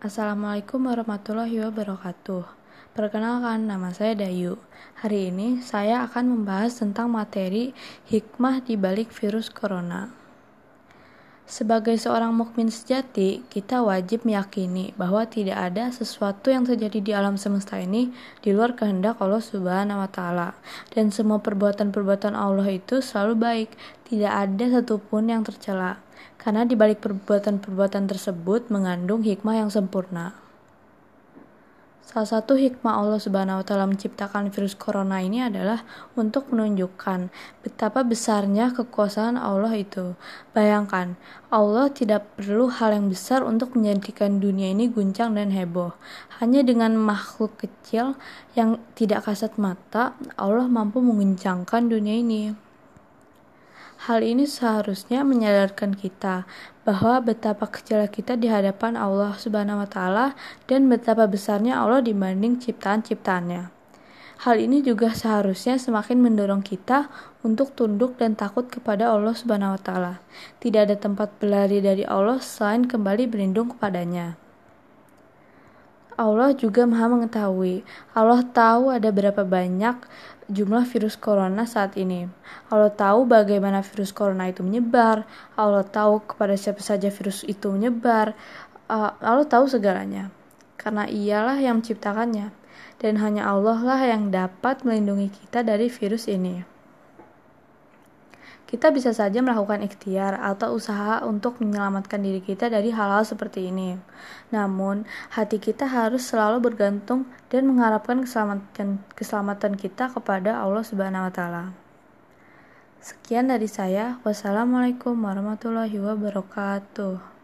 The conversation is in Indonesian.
Assalamualaikum warahmatullahi wabarakatuh. Perkenalkan, nama saya Dayu. Hari ini saya akan membahas tentang materi hikmah di balik virus corona. Sebagai seorang mukmin sejati, kita wajib meyakini bahwa tidak ada sesuatu yang terjadi di alam semesta ini di luar kehendak Allah Subhanahu wa taala. Dan semua perbuatan-perbuatan Allah itu selalu baik, tidak ada satupun yang tercela karena di balik perbuatan-perbuatan tersebut mengandung hikmah yang sempurna. Salah satu hikmah Allah Subhanahu wa taala menciptakan virus corona ini adalah untuk menunjukkan betapa besarnya kekuasaan Allah itu. Bayangkan, Allah tidak perlu hal yang besar untuk menjadikan dunia ini guncang dan heboh. Hanya dengan makhluk kecil yang tidak kasat mata, Allah mampu mengguncangkan dunia ini. Hal ini seharusnya menyadarkan kita bahwa betapa kecil kita di hadapan Allah Subhanahu wa taala dan betapa besarnya Allah dibanding ciptaan-ciptaannya. Hal ini juga seharusnya semakin mendorong kita untuk tunduk dan takut kepada Allah Subhanahu wa taala. Tidak ada tempat berlari dari Allah selain kembali berlindung kepadanya. Allah juga Maha mengetahui. Allah tahu ada berapa banyak jumlah virus corona saat ini. Allah tahu bagaimana virus corona itu menyebar. Allah tahu kepada siapa saja virus itu menyebar. Uh, Allah tahu segalanya. Karena ialah yang menciptakannya. Dan hanya Allah lah yang dapat melindungi kita dari virus ini. Kita bisa saja melakukan ikhtiar atau usaha untuk menyelamatkan diri kita dari hal-hal seperti ini. Namun, hati kita harus selalu bergantung dan mengharapkan keselamatan, keselamatan kita kepada Allah Subhanahu wa taala. Sekian dari saya. Wassalamualaikum warahmatullahi wabarakatuh.